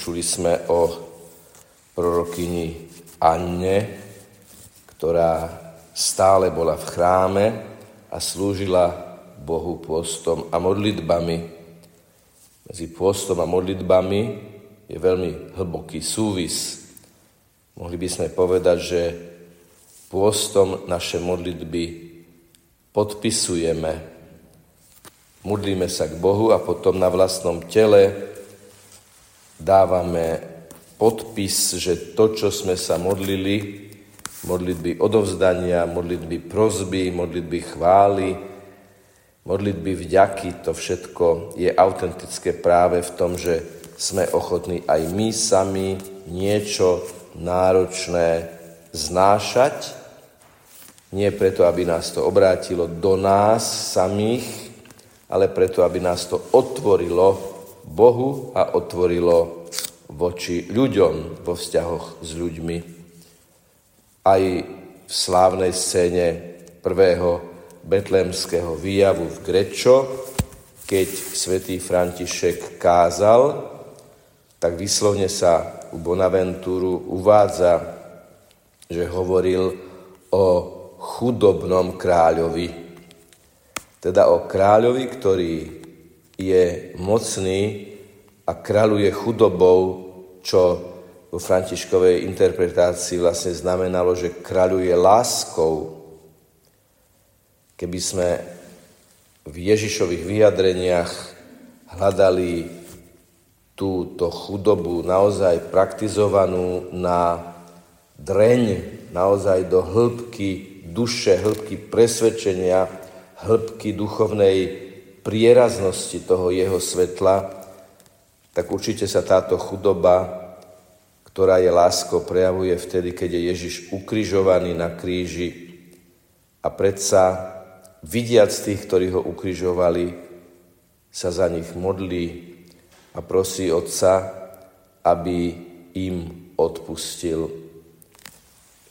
Počuli sme o prorokyni Anne, ktorá stále bola v chráme a slúžila Bohu pôstom a modlitbami. Medzi pôstom a modlitbami je veľmi hlboký súvis. Mohli by sme povedať, že pôstom naše modlitby podpisujeme. Modlíme sa k Bohu a potom na vlastnom tele dávame podpis, že to, čo sme sa modlili, modlitby odovzdania, modlitby prozby, modlitby chvály, modlitby vďaky, to všetko je autentické práve v tom, že sme ochotní aj my sami niečo náročné znášať, nie preto, aby nás to obrátilo do nás samých, ale preto, aby nás to otvorilo Bohu a otvorilo voči ľuďom vo vzťahoch s ľuďmi. Aj v slávnej scéne prvého betlémskeho výjavu v Grečo, keď svätý František kázal, tak vyslovne sa u Bonaventúru uvádza, že hovoril o chudobnom kráľovi, teda o kráľovi, ktorý je mocný a kráľuje chudobou, čo vo františkovej interpretácii vlastne znamenalo, že kráľuje láskou. Keby sme v Ježišových vyjadreniach hľadali túto chudobu naozaj praktizovanú na dreň, naozaj do hĺbky duše, hĺbky presvedčenia, hĺbky duchovnej prieraznosti toho jeho svetla, tak určite sa táto chudoba, ktorá je láskou, prejavuje vtedy, keď je Ježiš ukrižovaný na kríži a predsa vidiac tých, ktorí ho ukrižovali, sa za nich modlí a prosí Otca, aby im odpustil.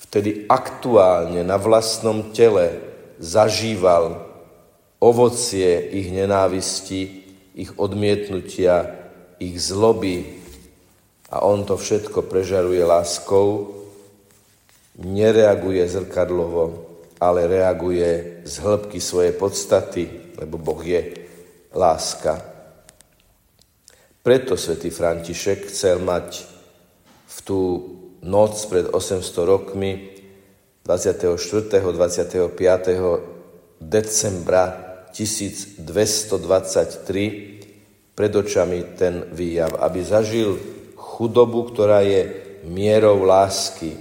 Vtedy aktuálne na vlastnom tele zažíval ovocie ich nenávisti, ich odmietnutia, ich zloby a on to všetko prežaruje láskou, nereaguje zrkadlovo, ale reaguje z hĺbky svojej podstaty, lebo Boh je láska. Preto svätý František chcel mať v tú noc pred 800 rokmi 24. 25. decembra 1223 pred očami ten výjav, aby zažil chudobu, ktorá je mierou lásky.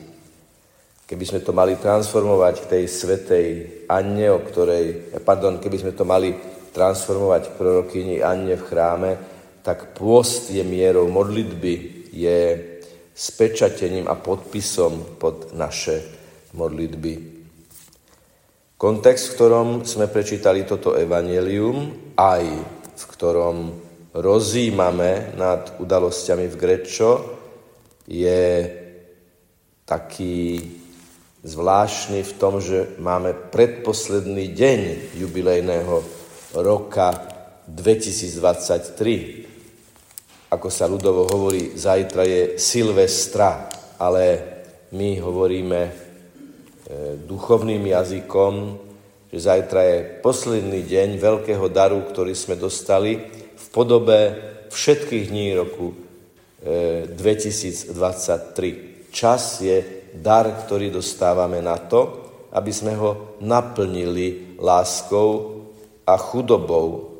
Keby sme to mali transformovať k tej svetej Anne, o ktorej, pardon, keby sme to mali transformovať k prorokyni Anne v chráme, tak pôst je mierou modlitby, je spečatením a podpisom pod naše modlitby. Kontext, v ktorom sme prečítali toto evanelium, aj v ktorom rozímame nad udalosťami v Grečo, je taký zvláštny v tom, že máme predposledný deň jubilejného roka 2023. Ako sa ľudovo hovorí, zajtra je Silvestra, ale my hovoríme duchovným jazykom, že zajtra je posledný deň veľkého daru, ktorý sme dostali v podobe všetkých dní roku 2023. E, Čas je dar, ktorý dostávame na to, aby sme ho naplnili láskou a chudobou.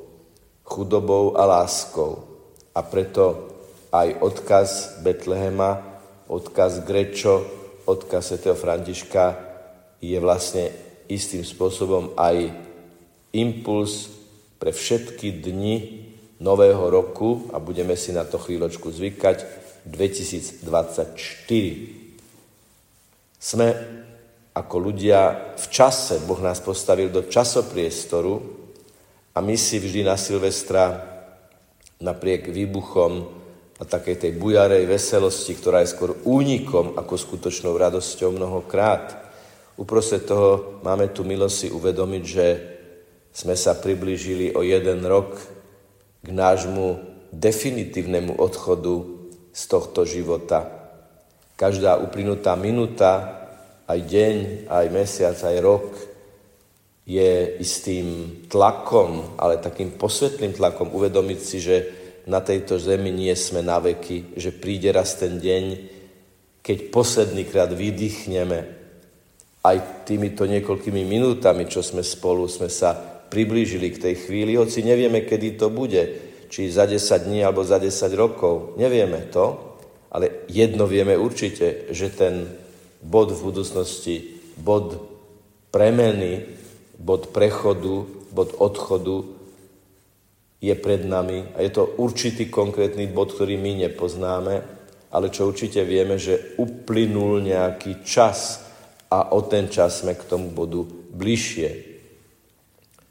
Chudobou a láskou. A preto aj odkaz Betlehema, odkaz Grečo, odkaz svätého Františka je vlastne istým spôsobom aj impuls pre všetky dni nového roku a budeme si na to chvíľočku zvykať 2024. Sme ako ľudia v čase, Boh nás postavil do časopriestoru a my si vždy na Silvestra napriek výbuchom a takej tej bujarej veselosti, ktorá je skôr únikom ako skutočnou radosťou mnohokrát, Uprostred toho máme tu milosť si uvedomiť, že sme sa priblížili o jeden rok k nášmu definitívnemu odchodu z tohto života. Každá uplynutá minúta, aj deň, aj mesiac, aj rok je istým tlakom, ale takým posvetným tlakom uvedomiť si, že na tejto zemi nie sme na veky, že príde raz ten deň, keď posledný krát vydýchneme aj týmito niekoľkými minútami, čo sme spolu, sme sa priblížili k tej chvíli, hoci nevieme, kedy to bude, či za 10 dní alebo za 10 rokov, nevieme to, ale jedno vieme určite, že ten bod v budúcnosti, bod premeny, bod prechodu, bod odchodu je pred nami a je to určitý konkrétny bod, ktorý my nepoznáme, ale čo určite vieme, že uplynul nejaký čas a o ten čas sme k tomu bodu bližšie.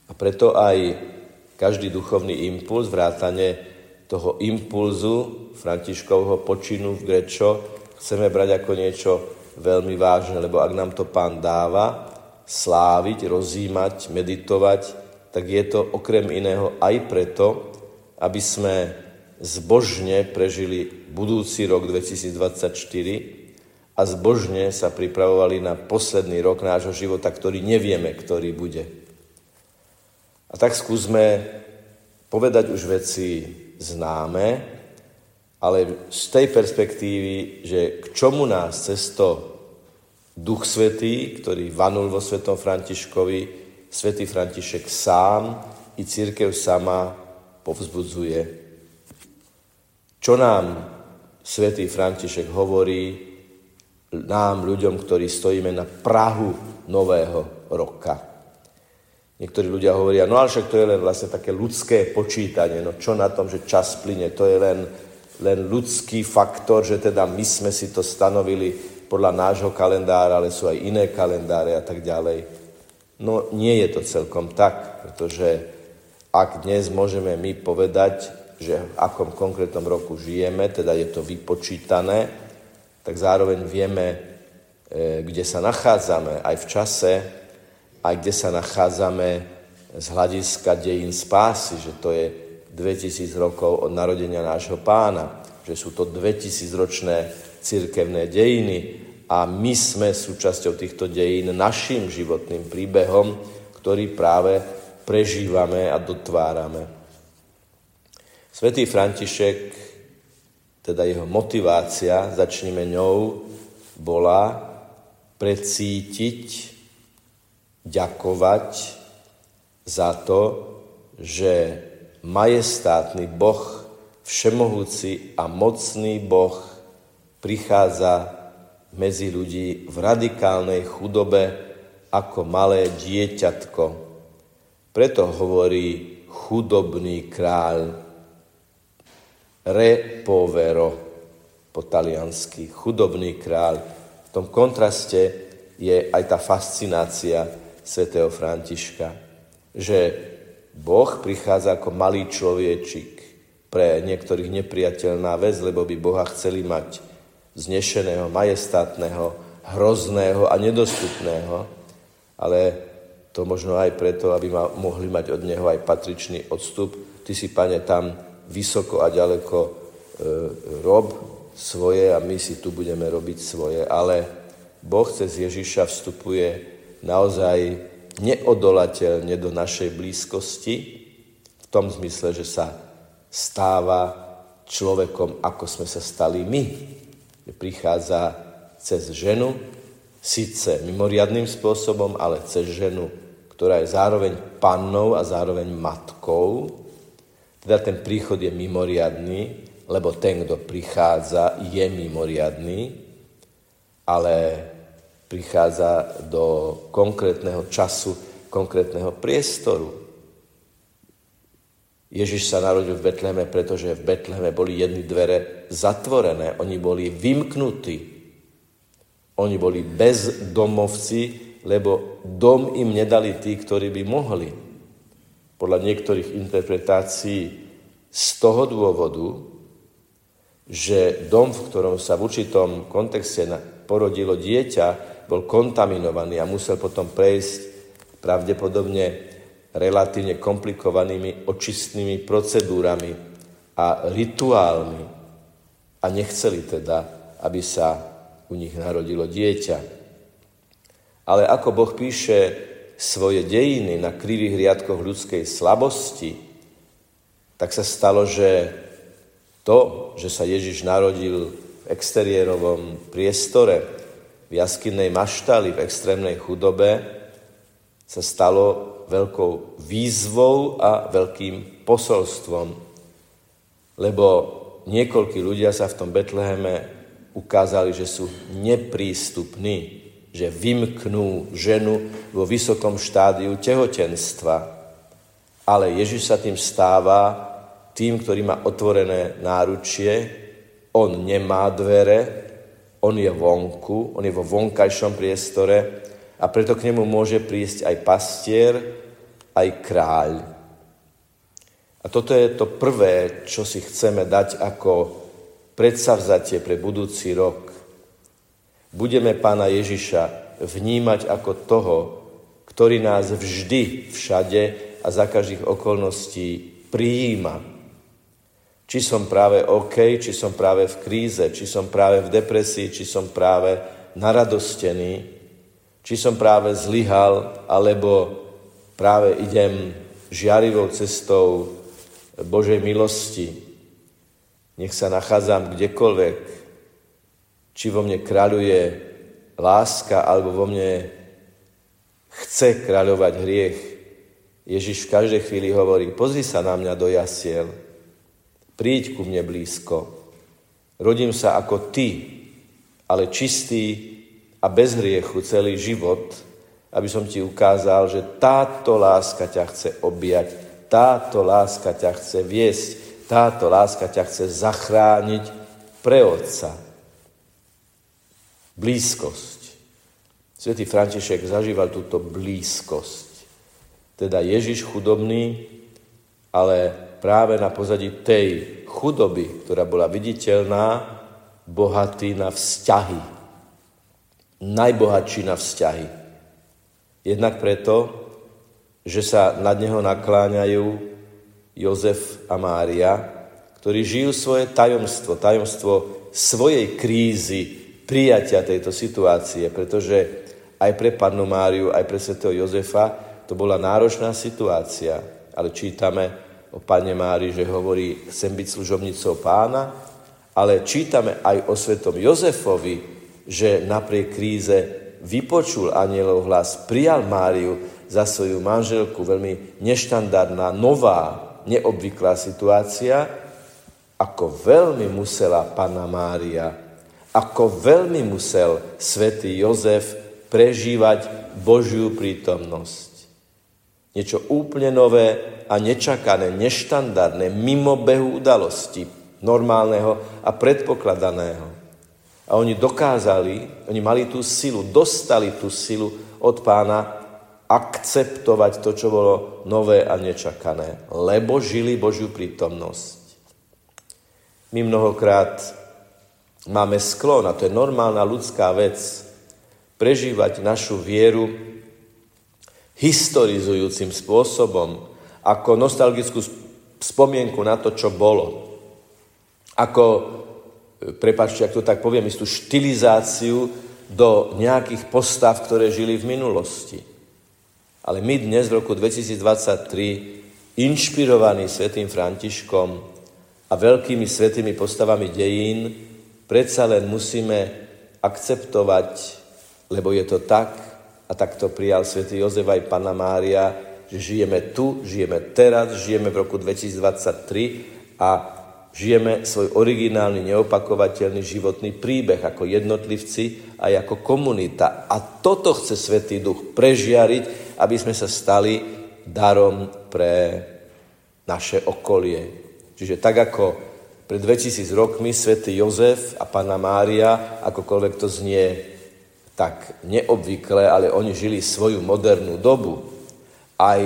A preto aj každý duchovný impuls, vrátane toho impulzu Františkovho počinu v Grečo, chceme brať ako niečo veľmi vážne, lebo ak nám to pán dáva, sláviť, rozímať, meditovať, tak je to okrem iného aj preto, aby sme zbožne prežili budúci rok 2024 a zbožne sa pripravovali na posledný rok nášho života, ktorý nevieme, ktorý bude. A tak skúsme povedať už veci známe, ale z tej perspektívy, že k čomu nás cesto Duch Svetý, ktorý vanul vo Svetom Františkovi, Svetý František sám i církev sama povzbudzuje. Čo nám Svetý František hovorí nám, ľuďom, ktorí stojíme na Prahu nového roka. Niektorí ľudia hovoria, no ale však to je len vlastne také ľudské počítanie, no čo na tom, že čas plyne, to je len, len ľudský faktor, že teda my sme si to stanovili podľa nášho kalendára, ale sú aj iné kalendáre a tak ďalej. No nie je to celkom tak, pretože ak dnes môžeme my povedať, že v akom konkrétnom roku žijeme, teda je to vypočítané, tak zároveň vieme, e, kde sa nachádzame aj v čase, aj kde sa nachádzame z hľadiska dejín spásy, že to je 2000 rokov od narodenia nášho pána, že sú to 2000 ročné cirkevné dejiny a my sme súčasťou týchto dejín našim životným príbehom, ktorý práve prežívame a dotvárame. Svetý František, teda jeho motivácia, začneme ňou, bola precítiť, ďakovať za to, že majestátny Boh, všemohúci a mocný Boh prichádza medzi ľudí v radikálnej chudobe ako malé dieťatko. Preto hovorí chudobný kráľ re povero po taliansky, chudobný kráľ. V tom kontraste je aj tá fascinácia svätého Františka, že Boh prichádza ako malý človečik, pre niektorých nepriateľná vec, lebo by Boha chceli mať znešeného, majestátneho, hrozného a nedostupného, ale to možno aj preto, aby ma, mohli mať od Neho aj patričný odstup. Ty si, Pane, tam vysoko a ďaleko e, rob svoje a my si tu budeme robiť svoje. Ale Boh cez Ježiša vstupuje naozaj neodolateľne do našej blízkosti, v tom zmysle, že sa stáva človekom, ako sme sa stali my prichádza cez ženu, síce mimoriadným spôsobom, ale cez ženu, ktorá je zároveň pannou a zároveň matkou. Teda ten príchod je mimoriadný, lebo ten, kto prichádza, je mimoriadný, ale prichádza do konkrétneho času, konkrétneho priestoru. Ježiš sa narodil v Betleheme, pretože v Betleheme boli jedny dvere zatvorené, oni boli vymknutí. Oni boli bezdomovci, lebo dom im nedali tí, ktorí by mohli. Podľa niektorých interpretácií z toho dôvodu, že dom, v ktorom sa v určitom kontexte porodilo dieťa, bol kontaminovaný a musel potom prejsť pravdepodobne relatívne komplikovanými očistnými procedúrami a rituálmi. A nechceli teda, aby sa u nich narodilo dieťa. Ale ako Boh píše svoje dejiny na krivých riadkoch ľudskej slabosti, tak sa stalo, že to, že sa Ježiš narodil v exteriérovom priestore, v jaskinnej maštali, v extrémnej chudobe, sa stalo veľkou výzvou a veľkým posolstvom, lebo niekoľkí ľudia sa v tom Betleheme ukázali, že sú neprístupní, že vymknú ženu vo vysokom štádiu tehotenstva. Ale Ježiš sa tým stáva tým, ktorý má otvorené náručie, on nemá dvere, on je vonku, on je vo vonkajšom priestore a preto k nemu môže prísť aj pastier, aj kráľ. A toto je to prvé, čo si chceme dať ako predsavzatie pre budúci rok. Budeme pána Ježiša vnímať ako toho, ktorý nás vždy, všade a za každých okolností prijíma. Či som práve OK, či som práve v kríze, či som práve v depresii, či som práve naradostený, či som práve zlyhal, alebo práve idem žiarivou cestou Božej milosti. Nech sa nachádzam kdekoľvek, či vo mne kráľuje láska, alebo vo mne chce kráľovať hriech. Ježiš v každej chvíli hovorí, pozri sa na mňa do jasiel, príď ku mne blízko. Rodím sa ako ty, ale čistý a bez hriechu celý život, aby som ti ukázal, že táto láska ťa chce objať, táto láska ťa chce viesť, táto láska ťa chce zachrániť pre Otca. Blízkosť. Svetý František zažíval túto blízkosť. Teda Ježiš chudobný, ale práve na pozadí tej chudoby, ktorá bola viditeľná, bohatý na vzťahy, najbohatší na vzťahy. Jednak preto, že sa nad neho nakláňajú Jozef a Mária, ktorí žijú svoje tajomstvo, tajomstvo svojej krízy, prijatia tejto situácie, pretože aj pre pannu Máriu, aj pre svetého Jozefa to bola náročná situácia. Ale čítame o pane Mári, že hovorí, chcem byť služobnicou pána, ale čítame aj o svetom Jozefovi, že napriek kríze vypočul anielov hlas, prijal Máriu za svoju manželku, veľmi neštandardná, nová, neobvyklá situácia, ako veľmi musela Panna Mária, ako veľmi musel svätý Jozef prežívať Božiu prítomnosť. Niečo úplne nové a nečakané, neštandardné, mimo behu udalosti, normálneho a predpokladaného. A oni dokázali, oni mali tú silu, dostali tú silu od pána akceptovať to, čo bolo nové a nečakané, lebo žili Božiu prítomnosť. My mnohokrát máme sklon, a to je normálna ľudská vec, prežívať našu vieru historizujúcim spôsobom, ako nostalgickú spomienku na to, čo bolo. Ako prepačte, ak to tak poviem, istú štilizáciu do nejakých postav, ktoré žili v minulosti. Ale my dnes v roku 2023, inšpirovaní svätým Františkom a veľkými svetými postavami dejín, predsa len musíme akceptovať, lebo je to tak, a tak to prijal svätý Jozef aj Pana Mária, že žijeme tu, žijeme teraz, žijeme v roku 2023 a Žijeme svoj originálny, neopakovateľný životný príbeh ako jednotlivci a ako komunita. A toto chce Svetý Duch prežiariť, aby sme sa stali darom pre naše okolie. Čiže tak ako pred 2000 rokmi svätý Jozef a pána Mária, akokoľvek to znie tak neobvykle, ale oni žili svoju modernú dobu. Aj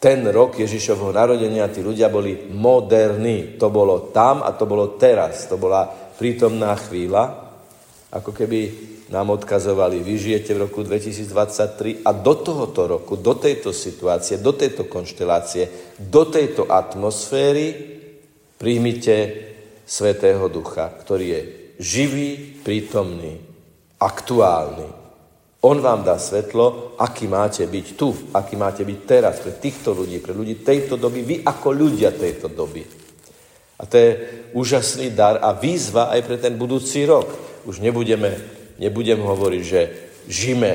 ten rok Ježišovho narodenia tí ľudia boli moderní. To bolo tam a to bolo teraz. To bola prítomná chvíľa, ako keby nám odkazovali, vy žijete v roku 2023 a do tohoto roku, do tejto situácie, do tejto konštelácie, do tejto atmosféry príjmite Svetého Ducha, ktorý je živý, prítomný, aktuálny. On vám dá svetlo, aký máte byť tu, aký máte byť teraz pre týchto ľudí, pre ľudí tejto doby, vy ako ľudia tejto doby. A to je úžasný dar a výzva aj pre ten budúci rok. Už nebudeme, nebudem hovoriť, že žijeme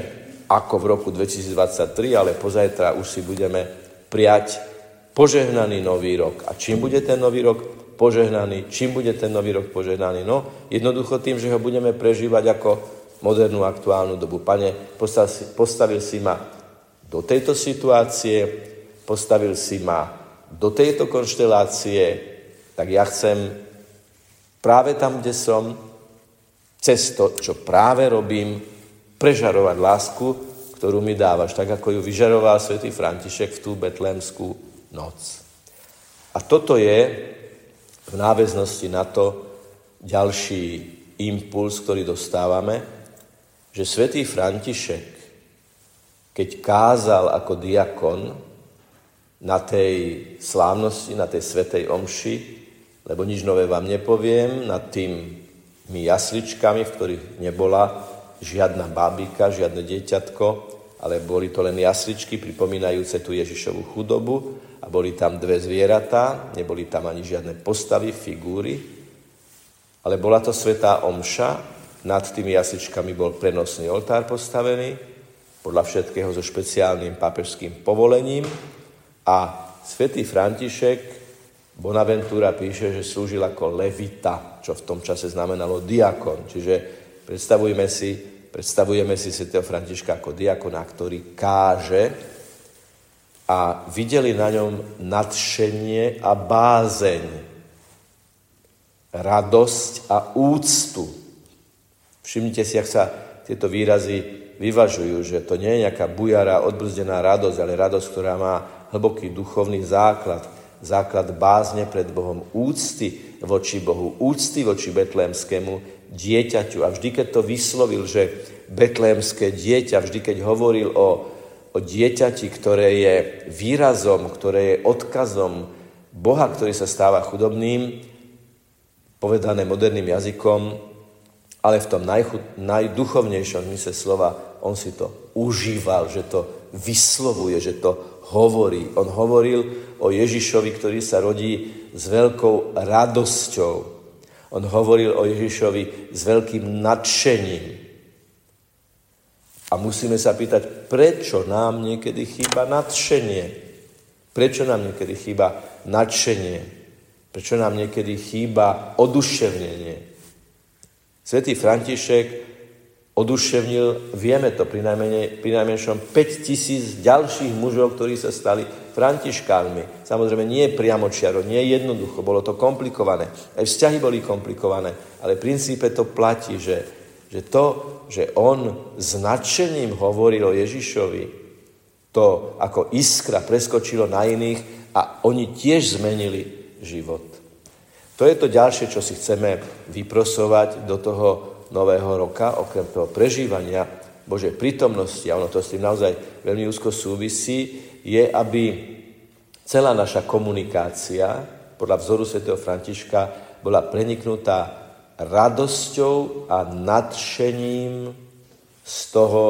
ako v roku 2023, ale pozajtra už si budeme prijať požehnaný nový rok. A čím bude ten nový rok požehnaný? Čím bude ten nový rok požehnaný? No, jednoducho tým, že ho budeme prežívať ako modernú, aktuálnu dobu. Pane, postavil si, ma do tejto situácie, postavil si ma do tejto konštelácie, tak ja chcem práve tam, kde som, cez to, čo práve robím, prežarovať lásku, ktorú mi dávaš, tak ako ju vyžaroval svätý František v tú betlémskú noc. A toto je v náväznosti na to ďalší impuls, ktorý dostávame, že svätý František, keď kázal ako diakon na tej slávnosti, na tej svetej omši, lebo nič nové vám nepoviem, nad tými jasličkami, v ktorých nebola žiadna bábika, žiadne dieťatko, ale boli to len jasličky pripomínajúce tú Ježišovú chudobu a boli tam dve zvieratá, neboli tam ani žiadne postavy, figúry, ale bola to svetá omša nad tými jasličkami bol prenosný oltár postavený, podľa všetkého so špeciálnym pápežským povolením a svätý František Bonaventura píše, že slúžil ako levita, čo v tom čase znamenalo diakon. Čiže predstavujeme si, predstavujeme si svätého Františka ako diakona, ktorý káže a videli na ňom nadšenie a bázeň, radosť a úctu. Všimnite si, ak sa tieto výrazy vyvažujú, že to nie je nejaká bujara, odbrzdená radosť, ale radosť, ktorá má hlboký duchovný základ, základ bázne pred Bohom, úcty voči Bohu, úcty voči betlémskému dieťaťu. A vždy, keď to vyslovil, že betlémské dieťa, vždy, keď hovoril o, o dieťati, ktoré je výrazom, ktoré je odkazom Boha, ktorý sa stáva chudobným, povedané moderným jazykom, ale v tom najchud, najduchovnejšom mysle slova on si to užíval, že to vyslovuje, že to hovorí. On hovoril o Ježišovi, ktorý sa rodí s veľkou radosťou. On hovoril o Ježišovi s veľkým nadšením. A musíme sa pýtať, prečo nám niekedy chýba nadšenie? Prečo nám niekedy chýba nadšenie? Prečo nám niekedy chýba oduševnenie? Svetý František oduševnil, vieme to pri, pri najmenšom 5 tisíc ďalších mužov, ktorí sa stali františkánmi. Samozrejme, nie priamo čiaro, nie jednoducho, bolo to komplikované. Aj vzťahy boli komplikované, ale v princípe to platí, že, že to, že on s nadšením hovoril o Ježišovi, to ako iskra preskočilo na iných a oni tiež zmenili život. To je to ďalšie, čo si chceme vyprosovať do toho nového roka, okrem toho prežívania Božej prítomnosti, a ono to s tým naozaj veľmi úzko súvisí, je, aby celá naša komunikácia podľa vzoru svätého Františka bola preniknutá radosťou a nadšením z toho,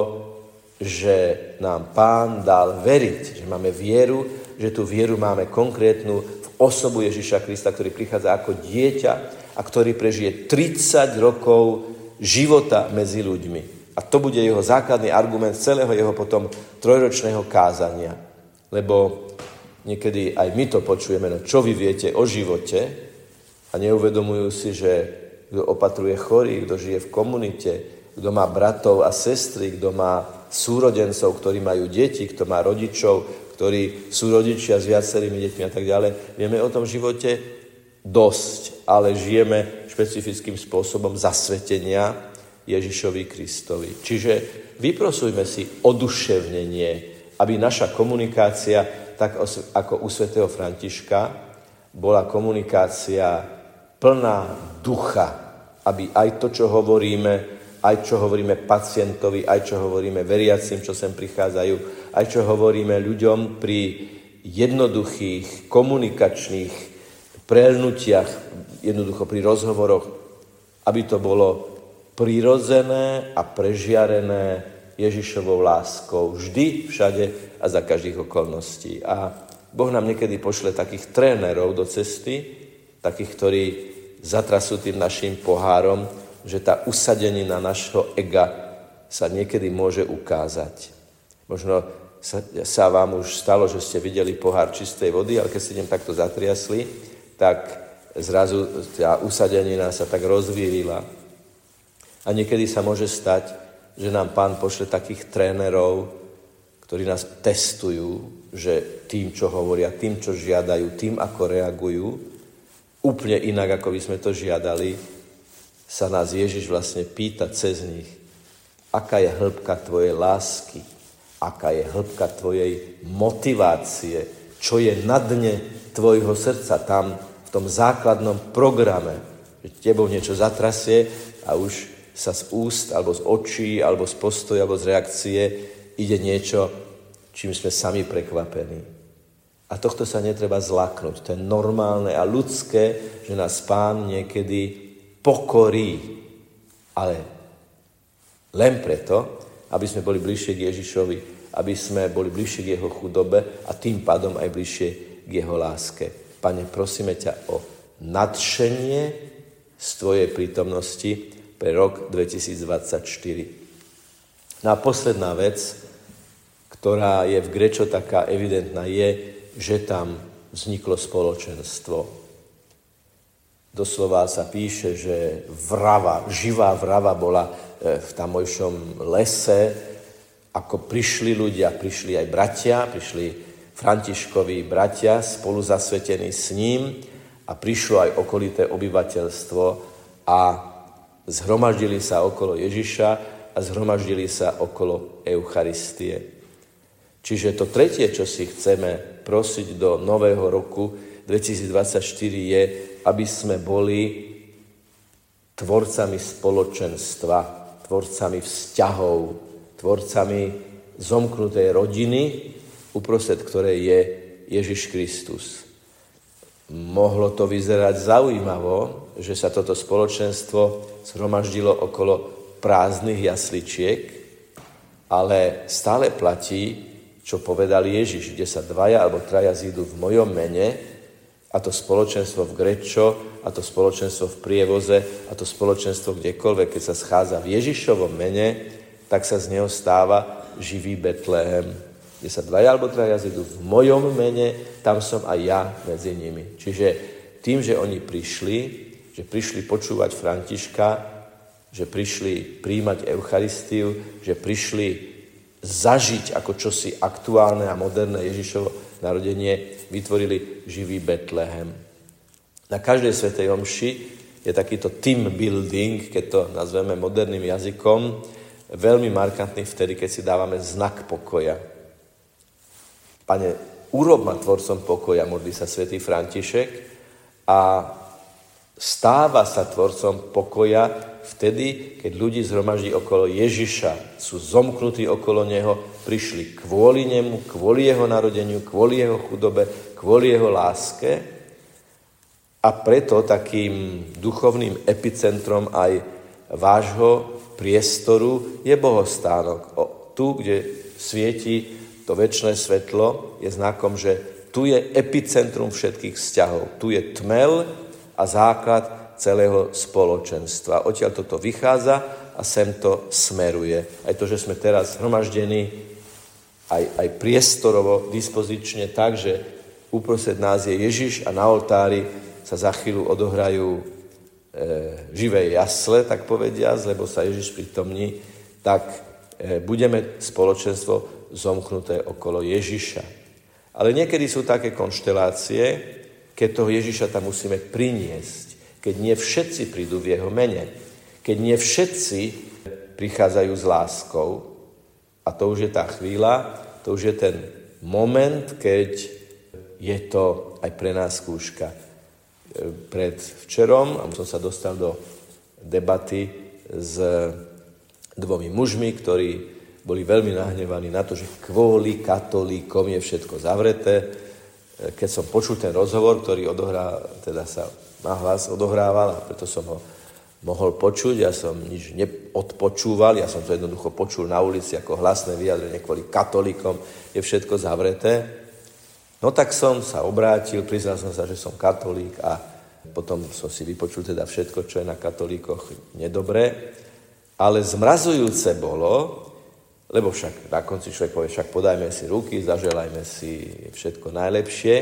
že nám Pán dal veriť, že máme vieru, že tú vieru máme konkrétnu osobu Ježiša Krista, ktorý prichádza ako dieťa a ktorý prežije 30 rokov života medzi ľuďmi. A to bude jeho základný argument celého jeho potom trojročného kázania. Lebo niekedy aj my to počujeme, no čo vy viete o živote a neuvedomujú si, že kto opatruje chorých, kto žije v komunite, kto má bratov a sestry, kto má súrodencov, ktorí majú deti, kto má rodičov, ktorí sú rodičia s viacerými deťmi a tak ďalej. Vieme o tom živote dosť, ale žijeme špecifickým spôsobom zasvetenia Ježišovi Kristovi. Čiže vyprosujme si oduševnenie, aby naša komunikácia, tak ako u svätého Františka, bola komunikácia plná ducha, aby aj to, čo hovoríme, aj čo hovoríme pacientovi, aj čo hovoríme veriacim, čo sem prichádzajú, aj čo hovoríme ľuďom pri jednoduchých komunikačných prelnutiach jednoducho pri rozhovoroch, aby to bolo prirodzené a prežiarené Ježišovou láskou vždy, všade a za každých okolností. A Boh nám niekedy pošle takých trénerov do cesty, takých, ktorí zatrasú tým našim pohárom, že tá usadenina našho ega sa niekedy môže ukázať. Možno sa, sa vám už stalo, že ste videli pohár čistej vody, ale keď ste ním takto zatriasli, tak zrazu tá usadenina sa tak rozvírila. A niekedy sa môže stať, že nám pán pošle takých trénerov, ktorí nás testujú, že tým, čo hovoria, tým, čo žiadajú, tým, ako reagujú, úplne inak, ako by sme to žiadali, sa nás Ježiš vlastne pýta cez nich, aká je hĺbka tvojej lásky, aká je hĺbka tvojej motivácie, čo je na dne tvojho srdca tam tom základnom programe, že tebou niečo zatrasie a už sa z úst, alebo z očí, alebo z postoja, alebo z reakcie ide niečo, čím sme sami prekvapení. A tohto sa netreba zlaknúť. To je normálne a ľudské, že nás pán niekedy pokorí. Ale len preto, aby sme boli bližšie k Ježišovi, aby sme boli bližšie k jeho chudobe a tým pádom aj bližšie k jeho láske. Pane, prosíme ťa o nadšenie z Tvojej prítomnosti pre rok 2024. No a posledná vec, ktorá je v Grečo taká evidentná, je, že tam vzniklo spoločenstvo. Doslova sa píše, že vrava, živá vrava bola e, v tamojšom lese, ako prišli ľudia, prišli aj bratia, prišli Františkovi bratia spolu zasvetení s ním a prišlo aj okolité obyvateľstvo a zhromaždili sa okolo Ježiša a zhromaždili sa okolo Eucharistie. Čiže to tretie, čo si chceme prosiť do nového roku 2024 je, aby sme boli tvorcami spoločenstva, tvorcami vzťahov, tvorcami zomknutej rodiny, uprostred ktorej je Ježiš Kristus. Mohlo to vyzerať zaujímavo, že sa toto spoločenstvo zhromaždilo okolo prázdnych jasličiek, ale stále platí, čo povedal Ježiš, kde sa dvaja alebo traja zídu v mojom mene, a to spoločenstvo v Grečo, a to spoločenstvo v prievoze, a to spoločenstvo kdekoľvek, keď sa schádza v Ježišovom mene, tak sa z neho stáva živý Betlehem. Kde sa dvaja alebo traja zídu v mojom mene, tam som aj ja medzi nimi. Čiže tým, že oni prišli, že prišli počúvať Františka, že prišli príjmať Eucharistiu, že prišli zažiť ako čosi aktuálne a moderné Ježišovo narodenie, vytvorili živý Betlehem. Na každej svetej omši je takýto team building, keď to nazveme moderným jazykom, veľmi markantný vtedy, keď si dávame znak pokoja. Pane, urob ma tvorcom pokoja, modlí sa svätý František a stáva sa tvorcom pokoja vtedy, keď ľudí zhromaždí okolo Ježiša, sú zomknutí okolo Neho, prišli kvôli Nemu, kvôli Jeho narodeniu, kvôli Jeho chudobe, kvôli Jeho láske a preto takým duchovným epicentrom aj vášho priestoru je bohostánok. O, tu, kde svieti to väčšie svetlo, je znakom, že tu je epicentrum všetkých vzťahov. Tu je tmel a základ celého spoločenstva. Odtiaľ toto vychádza a sem to smeruje. Aj to, že sme teraz zhromaždení aj, aj priestorovo, dispozične tak, že uprostred nás je Ježiš a na oltári sa za chvíľu odohrajú e, živé jasle, tak povediať, lebo sa Ježiš pritomní, tak e, budeme spoločenstvo zomknuté okolo Ježiša. Ale niekedy sú také konštelácie, keď toho Ježiša tam musíme priniesť keď nie všetci prídu v jeho mene, keď nie všetci prichádzajú s láskou, a to už je tá chvíľa, to už je ten moment, keď je to aj pre nás skúška. Pred včerom, som sa dostal do debaty s dvomi mužmi, ktorí boli veľmi nahnevaní na to, že kvôli katolíkom je všetko zavreté, keď som počul ten rozhovor, ktorý odohrá, teda sa na hlas odohrával a preto som ho mohol počuť, ja som nič neodpočúval, ja som to jednoducho počul na ulici ako hlasné vyjadrenie kvôli katolíkom, je všetko zavreté. No tak som sa obrátil, priznal som sa, že som katolík a potom som si vypočul teda všetko, čo je na katolíkoch nedobré. Ale zmrazujúce bolo, lebo však na konci človek povie, však podajme si ruky, zaželajme si všetko najlepšie.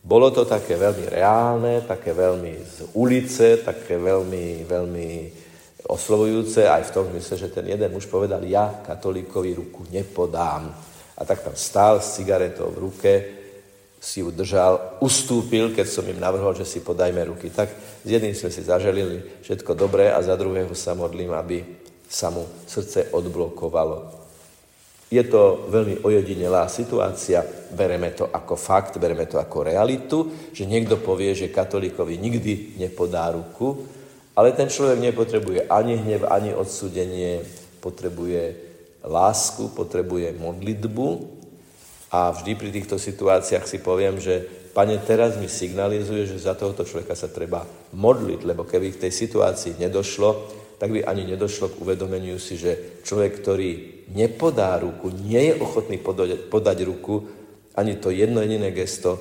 Bolo to také veľmi reálne, také veľmi z ulice, také veľmi, veľmi oslovujúce, aj v tom zmysle, že ten jeden muž povedal, ja katolíkovi ruku nepodám. A tak tam stál s cigaretou v ruke, si ju držal, ustúpil, keď som im navrhol, že si podajme ruky. Tak s jedným sme si zaželili všetko dobré a za druhého sa modlím, aby sa mu srdce odblokovalo. Je to veľmi ojedinelá situácia, bereme to ako fakt, bereme to ako realitu, že niekto povie, že katolíkovi nikdy nepodá ruku, ale ten človek nepotrebuje ani hnev, ani odsudenie, potrebuje lásku, potrebuje modlitbu a vždy pri týchto situáciách si poviem, že pane, teraz mi signalizuje, že za tohoto človeka sa treba modliť, lebo keby v tej situácii nedošlo, tak by ani nedošlo k uvedomeniu si, že človek, ktorý nepodá ruku, nie je ochotný podať, podať ruku, ani to jedno jediné gesto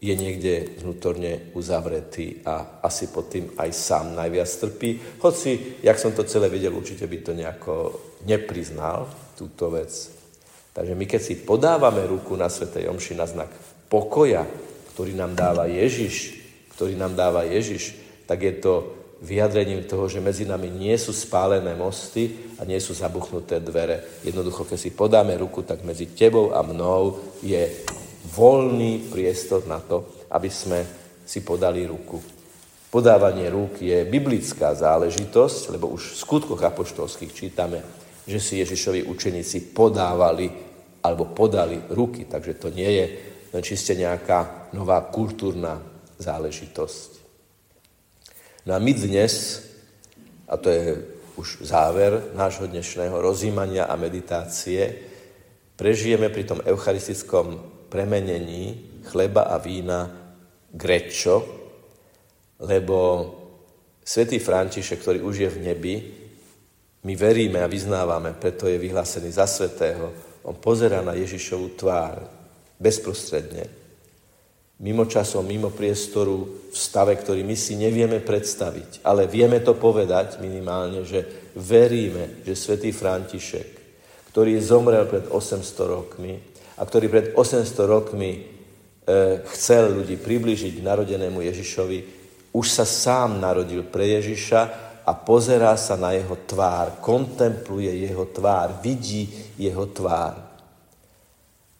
je niekde vnútorne uzavretý a asi pod tým aj sám najviac trpí. Hoci, jak som to celé videl, určite by to nejako nepriznal, túto vec. Takže my keď si podávame ruku na Svetej Omši na znak pokoja, ktorý nám dáva Ježiš, ktorý nám dáva Ježiš, tak je to vyjadrením toho, že medzi nami nie sú spálené mosty a nie sú zabuchnuté dvere. Jednoducho, keď si podáme ruku, tak medzi tebou a mnou je voľný priestor na to, aby sme si podali ruku. Podávanie rúk je biblická záležitosť, lebo už v skutkoch apoštolských čítame, že si Ježišovi učeníci podávali alebo podali ruky, takže to nie je čiste nejaká nová kultúrna záležitosť. No a my dnes, a to je už záver nášho dnešného rozímania a meditácie, prežijeme pri tom eucharistickom premenení chleba a vína grečo, lebo svätý František, ktorý už je v nebi, my veríme a vyznávame, preto je vyhlásený za svetého, on pozera na Ježišovu tvár bezprostredne mimo časom, mimo priestoru, v stave, ktorý my si nevieme predstaviť. Ale vieme to povedať minimálne, že veríme, že svätý František, ktorý zomrel pred 800 rokmi a ktorý pred 800 rokmi e, chcel ľudí priblížiť k narodenému Ježišovi, už sa sám narodil pre Ježiša a pozerá sa na jeho tvár, kontempluje jeho tvár, vidí jeho tvár.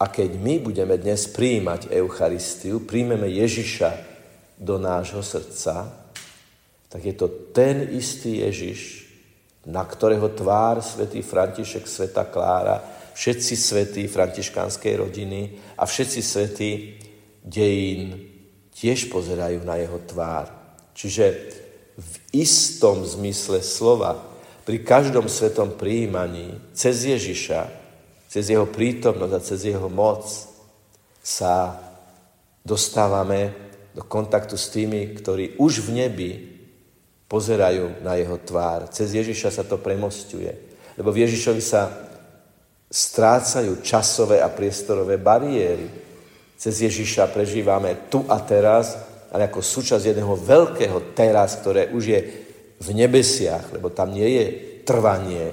A keď my budeme dnes príjmať Eucharistiu, príjmeme Ježiša do nášho srdca, tak je to ten istý Ježiš, na ktorého tvár svätý František, sveta Klára, všetci svätí františkánskej rodiny a všetci svätí dejín tiež pozerajú na jeho tvár. Čiže v istom zmysle slova, pri každom svetom príjmaní cez Ježiša cez jeho prítomnosť a cez jeho moc sa dostávame do kontaktu s tými, ktorí už v nebi pozerajú na jeho tvár. Cez Ježiša sa to premostuje. Lebo v Ježišovi sa strácajú časové a priestorové bariéry. Cez Ježiša prežívame tu a teraz, ale ako súčasť jedného veľkého teraz, ktoré už je v nebesiach, lebo tam nie je trvanie,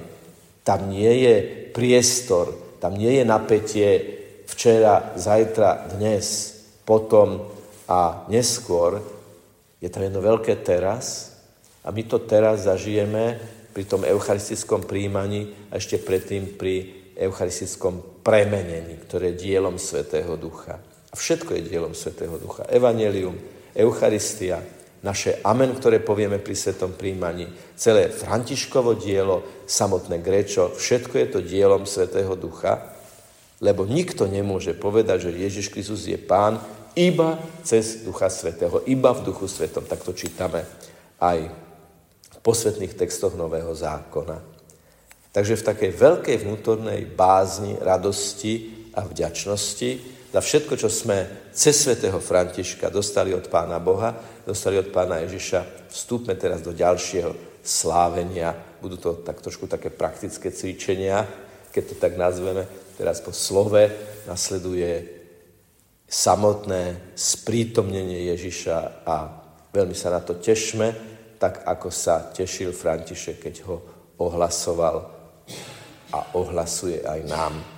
tam nie je priestor, tam nie je napätie včera, zajtra, dnes, potom a neskôr. Je tam jedno veľké teraz a my to teraz zažijeme pri tom eucharistickom príjmaní a ešte predtým pri eucharistickom premenení, ktoré je dielom Svetého Ducha. A všetko je dielom Svetého Ducha. Evangelium, Eucharistia, naše amen, ktoré povieme pri svetom príjmaní, celé Františkovo dielo, samotné Grečo, všetko je to dielom Svetého Ducha, lebo nikto nemôže povedať, že Ježiš Kristus je Pán iba cez Ducha Svetého, iba v Duchu Svetom. Tak to čítame aj v posvetných textoch Nového zákona. Takže v takej veľkej vnútornej bázni, radosti a vďačnosti za všetko, čo sme cez svätého Františka dostali od Pána Boha, dostali od Pána Ježiša. Vstúpme teraz do ďalšieho slávenia. Budú to tak trošku také praktické cvičenia, keď to tak nazveme. Teraz po slove nasleduje samotné sprítomnenie Ježiša a veľmi sa na to tešme, tak ako sa tešil František, keď ho ohlasoval a ohlasuje aj nám.